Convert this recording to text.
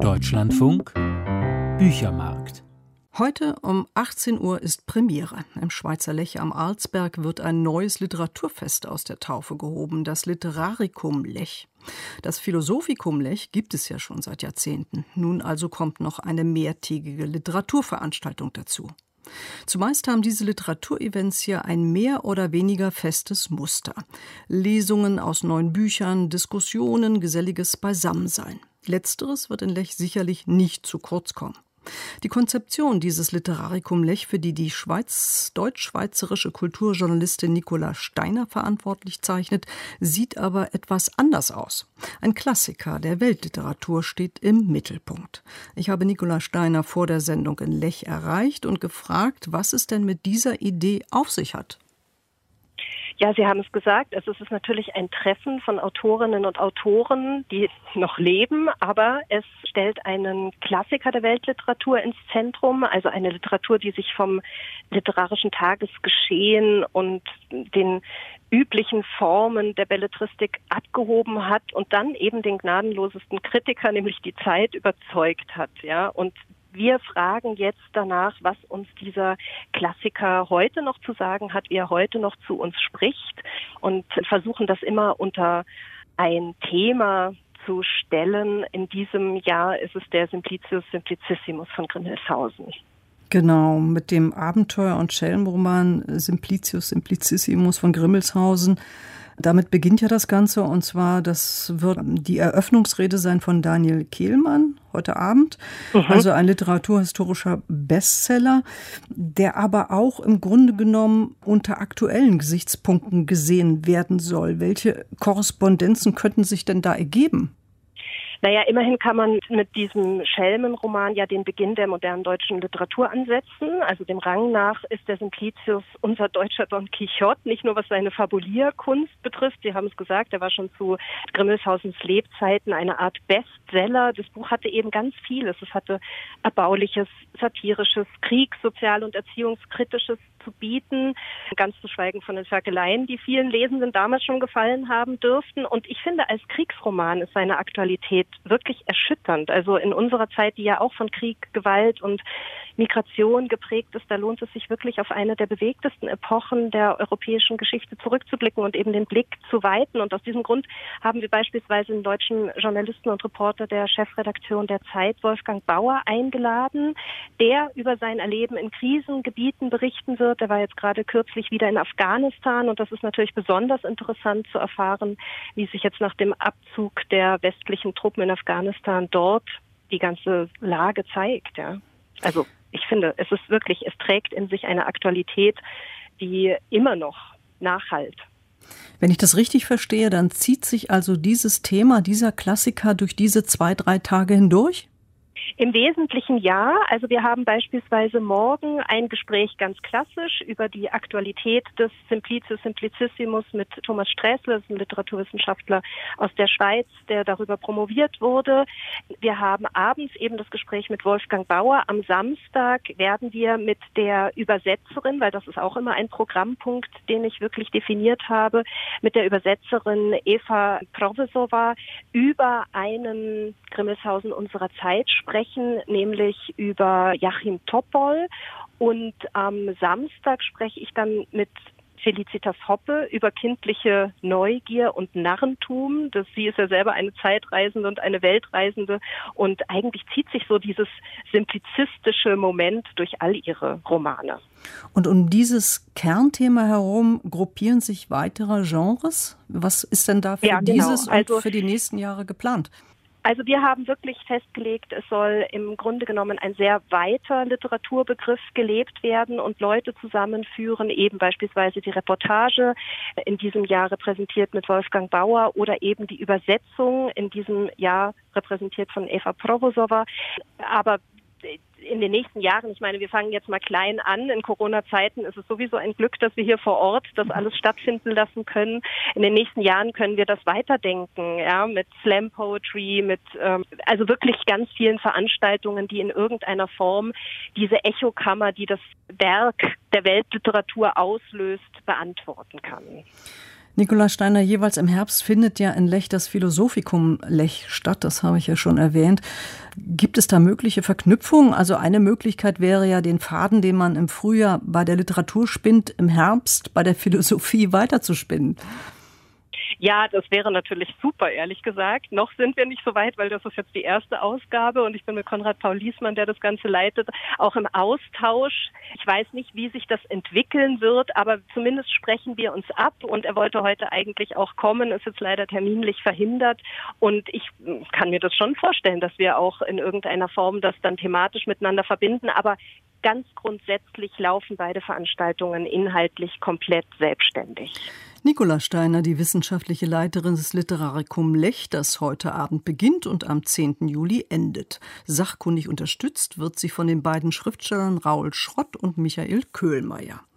Deutschlandfunk Büchermarkt. Heute um 18 Uhr ist Premiere. Im Schweizer Lech am Arlsberg wird ein neues Literaturfest aus der Taufe gehoben, das Literarikum Lech. Das Philosophikum Lech gibt es ja schon seit Jahrzehnten. Nun also kommt noch eine mehrtägige Literaturveranstaltung dazu. Zumeist haben diese Literaturevents hier ein mehr oder weniger festes Muster. Lesungen aus neuen Büchern, Diskussionen, geselliges Beisammensein. Letzteres wird in Lech sicherlich nicht zu kurz kommen. Die Konzeption dieses Literarikum Lech, für die die Schweiz, deutsch-schweizerische Kulturjournalistin Nicola Steiner verantwortlich zeichnet, sieht aber etwas anders aus. Ein Klassiker der Weltliteratur steht im Mittelpunkt. Ich habe Nicola Steiner vor der Sendung in Lech erreicht und gefragt, was es denn mit dieser Idee auf sich hat. Ja, Sie haben es gesagt. Also es ist natürlich ein Treffen von Autorinnen und Autoren, die noch leben, aber es stellt einen Klassiker der Weltliteratur ins Zentrum, also eine Literatur, die sich vom literarischen Tagesgeschehen und den üblichen Formen der Belletristik abgehoben hat und dann eben den gnadenlosesten Kritiker, nämlich die Zeit, überzeugt hat, ja. Und wir fragen jetzt danach, was uns dieser Klassiker heute noch zu sagen hat, wie er heute noch zu uns spricht und versuchen das immer unter ein Thema zu stellen. In diesem Jahr ist es der Simplicius Simplicissimus von Grimmelshausen. Genau, mit dem Abenteuer- und Schelmenroman Simplicius Simplicissimus von Grimmelshausen damit beginnt ja das Ganze und zwar, das wird die Eröffnungsrede sein von Daniel Kehlmann heute Abend. Mhm. Also ein literaturhistorischer Bestseller, der aber auch im Grunde genommen unter aktuellen Gesichtspunkten gesehen werden soll. Welche Korrespondenzen könnten sich denn da ergeben? Naja, immerhin kann man mit diesem Schelmenroman ja den Beginn der modernen deutschen Literatur ansetzen. Also dem Rang nach ist der Simplicius unser deutscher Don Quixote, nicht nur was seine Fabulierkunst betrifft. Sie haben es gesagt, er war schon zu Grimmelshausens Lebzeiten eine Art Bestseller. Das Buch hatte eben ganz vieles. Es hatte erbauliches, satirisches, kriegs-, sozial- und erziehungskritisches zu bieten, ganz zu schweigen von den Ferkeleien, die vielen Lesenden damals schon gefallen haben dürften. Und ich finde, als Kriegsroman ist seine Aktualität wirklich erschütternd. Also in unserer Zeit, die ja auch von Krieg, Gewalt und Migration geprägt ist, da lohnt es sich wirklich auf eine der bewegtesten Epochen der europäischen Geschichte zurückzublicken und eben den Blick zu weiten. Und aus diesem Grund haben wir beispielsweise den deutschen Journalisten und Reporter der Chefredaktion der Zeit, Wolfgang Bauer, eingeladen, der über sein Erleben in Krisengebieten berichten wird. Er war jetzt gerade kürzlich wieder in Afghanistan und das ist natürlich besonders interessant zu erfahren, wie sich jetzt nach dem Abzug der westlichen Truppen in Afghanistan dort die ganze Lage zeigt. Ja. Also ich finde, es ist wirklich, es trägt in sich eine Aktualität, die immer noch nachhalt. Wenn ich das richtig verstehe, dann zieht sich also dieses Thema, dieser Klassiker durch diese zwei, drei Tage hindurch? Im Wesentlichen ja. Also wir haben beispielsweise morgen ein Gespräch ganz klassisch über die Aktualität des Simplicius Simplicissimus mit Thomas Sträßle, ein Literaturwissenschaftler aus der Schweiz, der darüber promoviert wurde. Wir haben abends eben das Gespräch mit Wolfgang Bauer. Am Samstag werden wir mit der Übersetzerin, weil das ist auch immer ein Programmpunkt, den ich wirklich definiert habe, mit der Übersetzerin Eva Provesova über einen Grimmelshausen unserer Zeit sprechen sprechen, nämlich über Joachim Topol. Und am Samstag spreche ich dann mit Felicitas Hoppe über kindliche Neugier und Narrentum. Das, sie ist ja selber eine Zeitreisende und eine Weltreisende. Und eigentlich zieht sich so dieses simplizistische Moment durch all ihre Romane. Und um dieses Kernthema herum gruppieren sich weitere Genres. Was ist denn da für ja, genau. dieses und also, für die nächsten Jahre geplant? Also wir haben wirklich festgelegt, es soll im Grunde genommen ein sehr weiter Literaturbegriff gelebt werden und Leute zusammenführen, eben beispielsweise die Reportage in diesem Jahr repräsentiert mit Wolfgang Bauer oder eben die Übersetzung in diesem Jahr repräsentiert von Eva Provosova. Aber in den nächsten Jahren, ich meine, wir fangen jetzt mal klein an. In Corona-Zeiten ist es sowieso ein Glück, dass wir hier vor Ort das alles stattfinden lassen können. In den nächsten Jahren können wir das weiterdenken, ja, mit Slam Poetry, mit ähm, also wirklich ganz vielen Veranstaltungen, die in irgendeiner Form diese Echokammer, die das Werk der Weltliteratur auslöst, beantworten kann. Nikolaus Steiner, jeweils im Herbst findet ja in Lech das Philosophikum Lech statt, das habe ich ja schon erwähnt. Gibt es da mögliche Verknüpfungen? Also eine Möglichkeit wäre ja, den Faden, den man im Frühjahr bei der Literatur spinnt, im Herbst bei der Philosophie weiterzuspinnen. Ja, das wäre natürlich super, ehrlich gesagt. Noch sind wir nicht so weit, weil das ist jetzt die erste Ausgabe und ich bin mit Konrad Paul Liesmann, der das Ganze leitet, auch im Austausch. Ich weiß nicht, wie sich das entwickeln wird, aber zumindest sprechen wir uns ab und er wollte heute eigentlich auch kommen, ist jetzt leider terminlich verhindert und ich kann mir das schon vorstellen, dass wir auch in irgendeiner Form das dann thematisch miteinander verbinden, aber ganz grundsätzlich laufen beide Veranstaltungen inhaltlich komplett selbstständig. Nicola Steiner, die wissenschaftliche Leiterin des Literarikum Lech, das heute Abend beginnt und am 10. Juli endet. Sachkundig unterstützt wird sie von den beiden Schriftstellern Raul Schrott und Michael Köhlmeier.